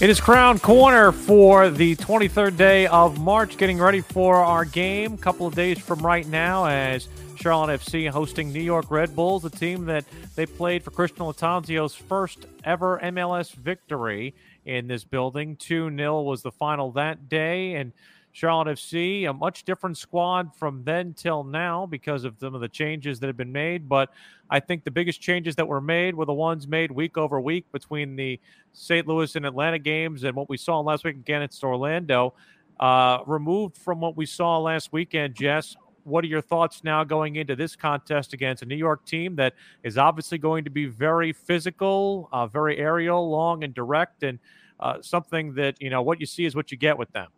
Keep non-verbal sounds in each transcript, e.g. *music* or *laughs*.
It is Crown Corner for the 23rd day of March, getting ready for our game. A couple of days from right now, as Charlotte FC hosting New York Red Bulls, a team that they played for Christian Lattanzio's first ever MLS victory in this building. 2 0 was the final that day, and Charlotte FC, a much different squad from then till now because of some of the changes that have been made. But I think the biggest changes that were made were the ones made week over week between the St. Louis and Atlanta games and what we saw last week again against Orlando. Uh, removed from what we saw last weekend, Jess, what are your thoughts now going into this contest against a New York team that is obviously going to be very physical, uh, very aerial, long, and direct, and uh, something that, you know, what you see is what you get with them?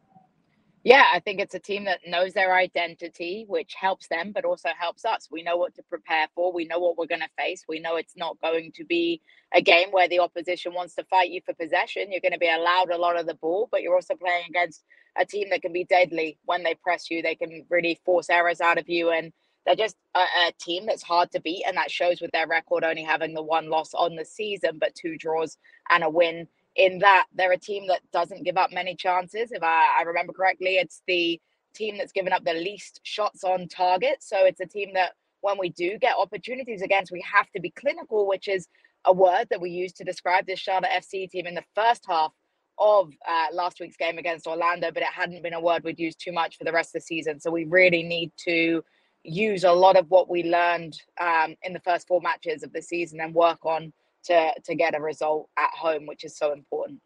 Yeah, I think it's a team that knows their identity, which helps them, but also helps us. We know what to prepare for. We know what we're going to face. We know it's not going to be a game where the opposition wants to fight you for possession. You're going to be allowed a lot of the ball, but you're also playing against a team that can be deadly when they press you. They can really force errors out of you. And they're just a, a team that's hard to beat. And that shows with their record only having the one loss on the season, but two draws and a win in that they're a team that doesn't give up many chances. If I, I remember correctly, it's the team that's given up the least shots on target. So it's a team that when we do get opportunities against, we have to be clinical, which is a word that we use to describe this Charlotte FC team in the first half of uh, last week's game against Orlando, but it hadn't been a word we'd used too much for the rest of the season. So we really need to use a lot of what we learned um, in the first four matches of the season and work on to to get a result at home, which is so important.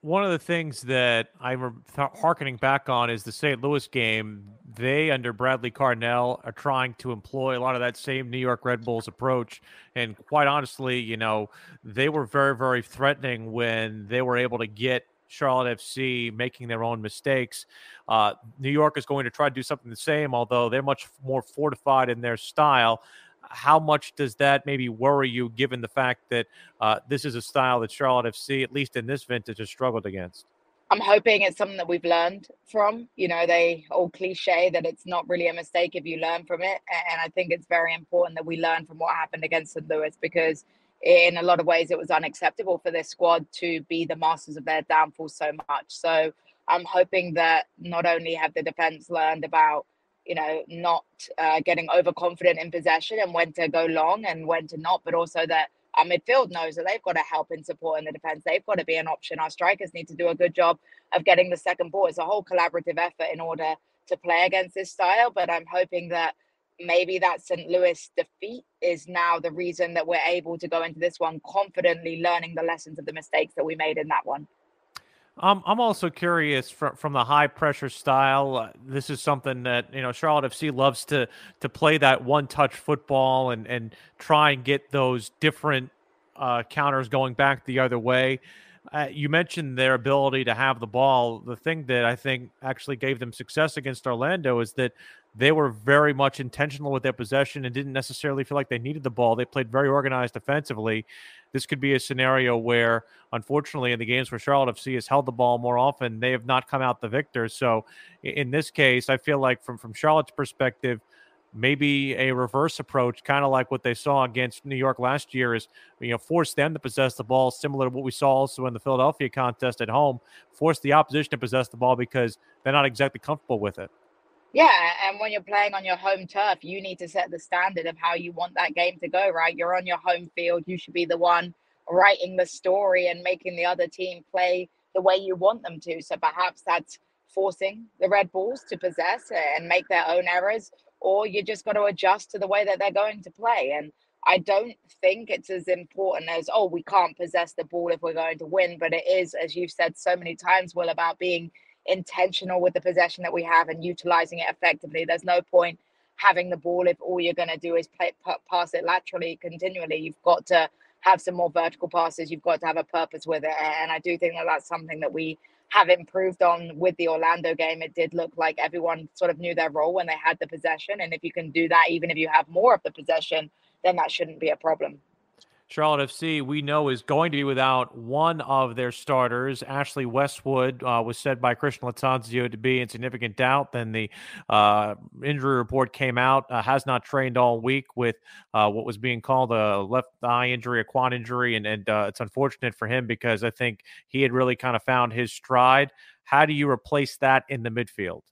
One of the things that I'm harkening back on is the St. Louis game. They, under Bradley Carnell, are trying to employ a lot of that same New York Red Bulls approach. And quite honestly, you know, they were very, very threatening when they were able to get Charlotte FC making their own mistakes. Uh, New York is going to try to do something the same, although they're much more fortified in their style how much does that maybe worry you, given the fact that uh, this is a style that Charlotte FC, at least in this vintage, has struggled against? I'm hoping it's something that we've learned from. You know, they all cliche that it's not really a mistake if you learn from it. And I think it's very important that we learn from what happened against St. Louis because in a lot of ways it was unacceptable for this squad to be the masters of their downfall so much. So I'm hoping that not only have the defense learned about you know, not uh, getting overconfident in possession and when to go long and when to not, but also that our midfield knows that they've got to help and support in the defense. They've got to be an option. Our strikers need to do a good job of getting the second ball. It's a whole collaborative effort in order to play against this style. But I'm hoping that maybe that St. Louis defeat is now the reason that we're able to go into this one confidently learning the lessons of the mistakes that we made in that one. Um, I'm also curious from from the high pressure style. Uh, this is something that you know Charlotte FC loves to to play that one touch football and and try and get those different uh, counters going back the other way. Uh, you mentioned their ability to have the ball. The thing that I think actually gave them success against Orlando is that they were very much intentional with their possession and didn't necessarily feel like they needed the ball. They played very organized defensively. This could be a scenario where, unfortunately, in the games where Charlotte FC has held the ball more often, they have not come out the victors. So, in this case, I feel like from from Charlotte's perspective, maybe a reverse approach, kind of like what they saw against New York last year, is you know force them to possess the ball, similar to what we saw also in the Philadelphia contest at home. Force the opposition to possess the ball because they're not exactly comfortable with it. Yeah, and when you're playing on your home turf, you need to set the standard of how you want that game to go, right? You're on your home field. You should be the one writing the story and making the other team play the way you want them to. So perhaps that's forcing the Red Bulls to possess and make their own errors, or you just got to adjust to the way that they're going to play. And I don't think it's as important as, oh, we can't possess the ball if we're going to win. But it is, as you've said so many times, Will, about being intentional with the possession that we have and utilizing it effectively. There's no point having the ball if all you're going to do is play, pass it laterally continually. You've got to have some more vertical passes. You've got to have a purpose with it. And I do think that that's something that we have improved on with the Orlando game. It did look like everyone sort of knew their role when they had the possession. And if you can do that, even if you have more of the possession, then that shouldn't be a problem. Charlotte FC, we know, is going to be without one of their starters. Ashley Westwood uh, was said by Christian Lattanzio to be in significant doubt. Then the uh, injury report came out, uh, has not trained all week with uh, what was being called a left eye injury, a quad injury. And, and uh, it's unfortunate for him because I think he had really kind of found his stride. How do you replace that in the midfield?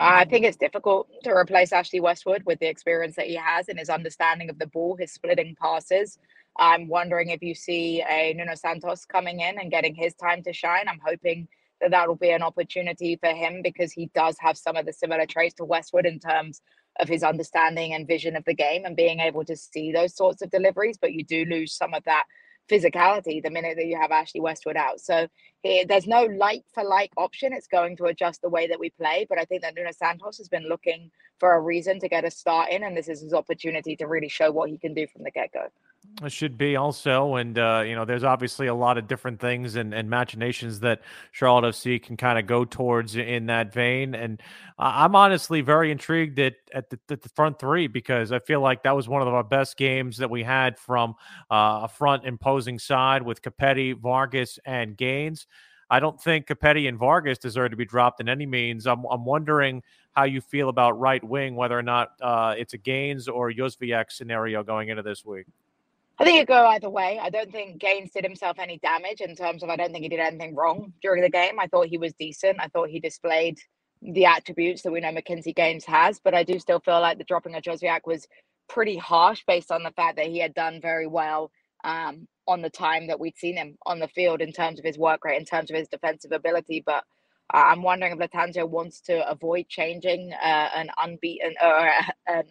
I think it's difficult to replace Ashley Westwood with the experience that he has and his understanding of the ball, his splitting passes. I'm wondering if you see a Nuno Santos coming in and getting his time to shine. I'm hoping that that will be an opportunity for him because he does have some of the similar traits to Westwood in terms of his understanding and vision of the game and being able to see those sorts of deliveries. But you do lose some of that physicality the minute that you have Ashley Westwood out. So he, there's no like for like option. It's going to adjust the way that we play. But I think that Nuno Santos has been looking for a reason to get a start in, and this is his opportunity to really show what he can do from the get go. It should be also, and uh, you know, there's obviously a lot of different things and, and machinations that Charlotte FC can kind of go towards in that vein. And I'm honestly very intrigued at at the, at the, front three because I feel like that was one of our best games that we had from uh, a front imposing side with Copetti, Vargas, and Gaines. I don't think Copetti and Vargas deserve to be dropped in any means. I'm, I'm wondering how you feel about right wing, whether or not uh, it's a Gaines or Jozwiak scenario going into this week. I think it go either way. I don't think Gaines did himself any damage in terms of I don't think he did anything wrong during the game. I thought he was decent. I thought he displayed the attributes that we know Mackenzie Gaines has, but I do still feel like the dropping of Jozwiak was pretty harsh based on the fact that he had done very well um, on the time that we'd seen him on the field in terms of his work rate, in terms of his defensive ability. But uh, I'm wondering if Lattanzio wants to avoid changing uh, an unbeaten or an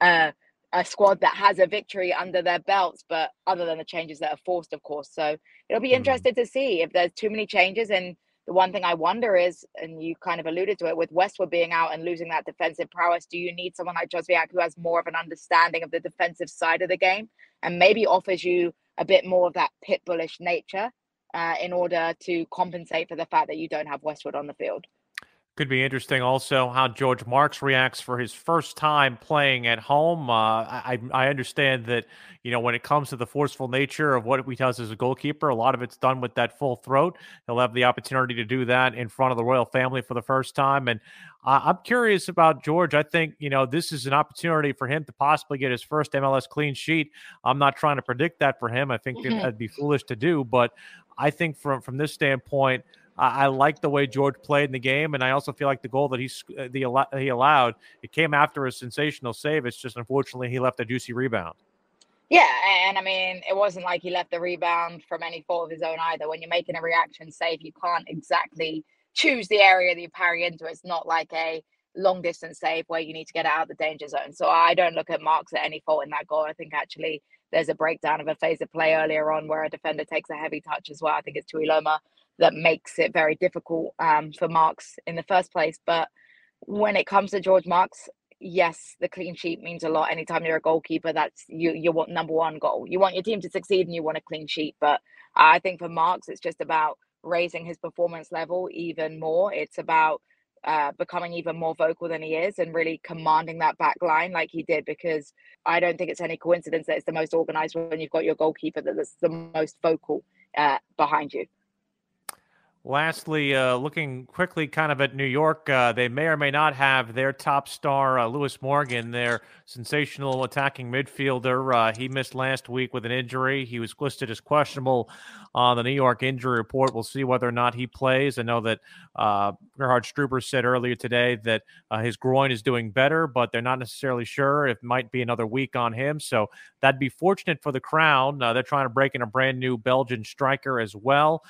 uh, a squad that has a victory under their belts, but other than the changes that are forced, of course. So it'll be mm-hmm. interesting to see if there's too many changes. And the one thing I wonder is, and you kind of alluded to it, with Westwood being out and losing that defensive prowess, do you need someone like Jozwiak who has more of an understanding of the defensive side of the game and maybe offers you a bit more of that pit bullish nature uh, in order to compensate for the fact that you don't have Westwood on the field? Could be interesting also how George Marks reacts for his first time playing at home. Uh, I, I understand that, you know, when it comes to the forceful nature of what he does as a goalkeeper, a lot of it's done with that full throat. He'll have the opportunity to do that in front of the royal family for the first time. And uh, I'm curious about George. I think, you know, this is an opportunity for him to possibly get his first MLS clean sheet. I'm not trying to predict that for him. I think *laughs* that'd be foolish to do. But I think from, from this standpoint, I, like the way George played in the game, and I also feel like the goal that he uh, the he allowed it came after a sensational save. It's just unfortunately he left a juicy rebound. Yeah, and I mean, it wasn't like he left the rebound from any fault of his own either. When you're making a reaction save, you can't exactly choose the area that you parry into. It's not like a long distance save where you need to get out of the danger zone. So I don't look at Marks at any fault in that goal. I think actually there's a breakdown of a phase of play earlier on where a defender takes a heavy touch as well. I think it's Tuiloma that makes it very difficult um, for Marks in the first place. But when it comes to George Marks, yes, the clean sheet means a lot. Anytime you're a goalkeeper, that's you you want number one goal. You want your team to succeed and you want a clean sheet. But I think for Marks, it's just about raising his performance level even more. It's about uh, becoming even more vocal than he is and really commanding that back line like he did because I don't think it's any coincidence that it's the most organized when you've got your goalkeeper that's the most vocal uh, behind you. Lastly, uh, looking quickly kind of at New York, uh, they may or may not have their top star, uh, Lewis Morgan, their sensational attacking midfielder. Uh, he missed last week with an injury. He was listed as questionable on the New York injury report. We'll see whether or not he plays. I know that uh, Gerhard Struber said earlier today that uh, his groin is doing better, but they're not necessarily sure. It might be another week on him. So that'd be fortunate for the Crown. They're trying to break in a brand new Belgian striker as well.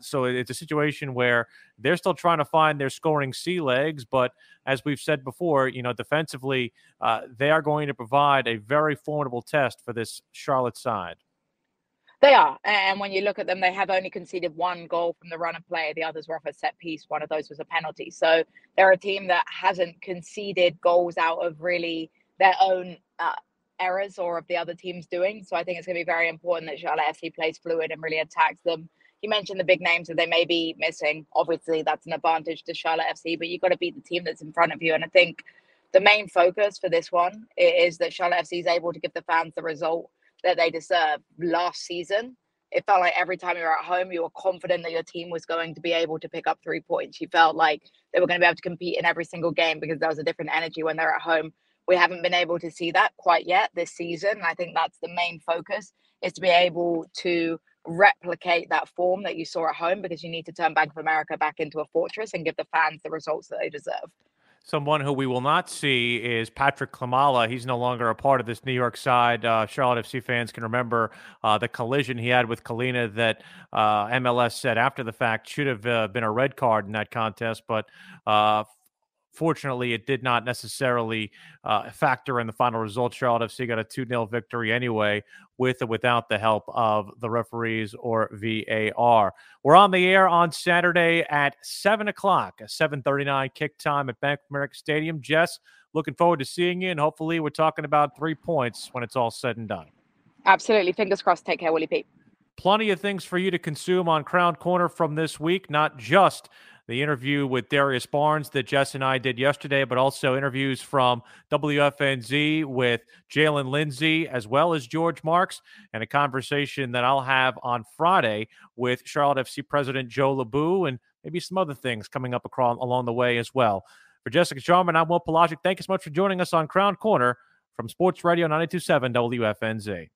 So it's a situation where they're still trying to find their scoring sea legs. But as we've said before, you know, defensively, uh, they are going to provide a very formidable test for this Charlotte side. They are. And when you look at them, they have only conceded one goal from the run of play. The others were off a set piece. One of those was a penalty. So they're a team that hasn't conceded goals out of really their own uh, errors or of the other teams doing. So I think it's going to be very important that Charlotte FC plays fluid and really attacks them. You mentioned the big names that they may be missing. Obviously, that's an advantage to Charlotte FC, but you've got to beat the team that's in front of you. And I think the main focus for this one is that Charlotte FC is able to give the fans the result that they deserve. Last season, it felt like every time you were at home, you were confident that your team was going to be able to pick up three points. You felt like they were going to be able to compete in every single game because there was a different energy when they're at home. We haven't been able to see that quite yet this season. I think that's the main focus is to be able to replicate that form that you saw at home because you need to turn Bank of America back into a fortress and give the fans the results that they deserve. Someone who we will not see is Patrick Klimala. He's no longer a part of this New York side. Uh, Charlotte FC fans can remember uh, the collision he had with Kahlina that uh, MLS said after the fact should have uh, been a red card in that contest, but uh, Fortunately, it did not necessarily uh, factor in the final result. Charlotte FC got a 2 0 victory anyway, with or without the help of the referees or VAR. We're on the air on Saturday at 7 o'clock, a 7.39 kick time at Bank of America Stadium. Jess, looking forward to seeing you, and hopefully, we're talking about three points when it's all said and done. Absolutely. Fingers crossed. Take care, Willie Pete. Plenty of things for you to consume on Crown Corner from this week, not just the interview with Darius Barnes that Jess and I did yesterday, but also interviews from WFNZ with Jaylin Lindsey as well as George Marks, and a conversation that I'll have on Friday with Charlotte FC President Joe LaBue, and maybe some other things coming up across, along the way as well. For Jessica Charman, I'm Will Palaszczuk. Thank you so much for joining us on Crown Corner from Sports Radio 927 WFNZ.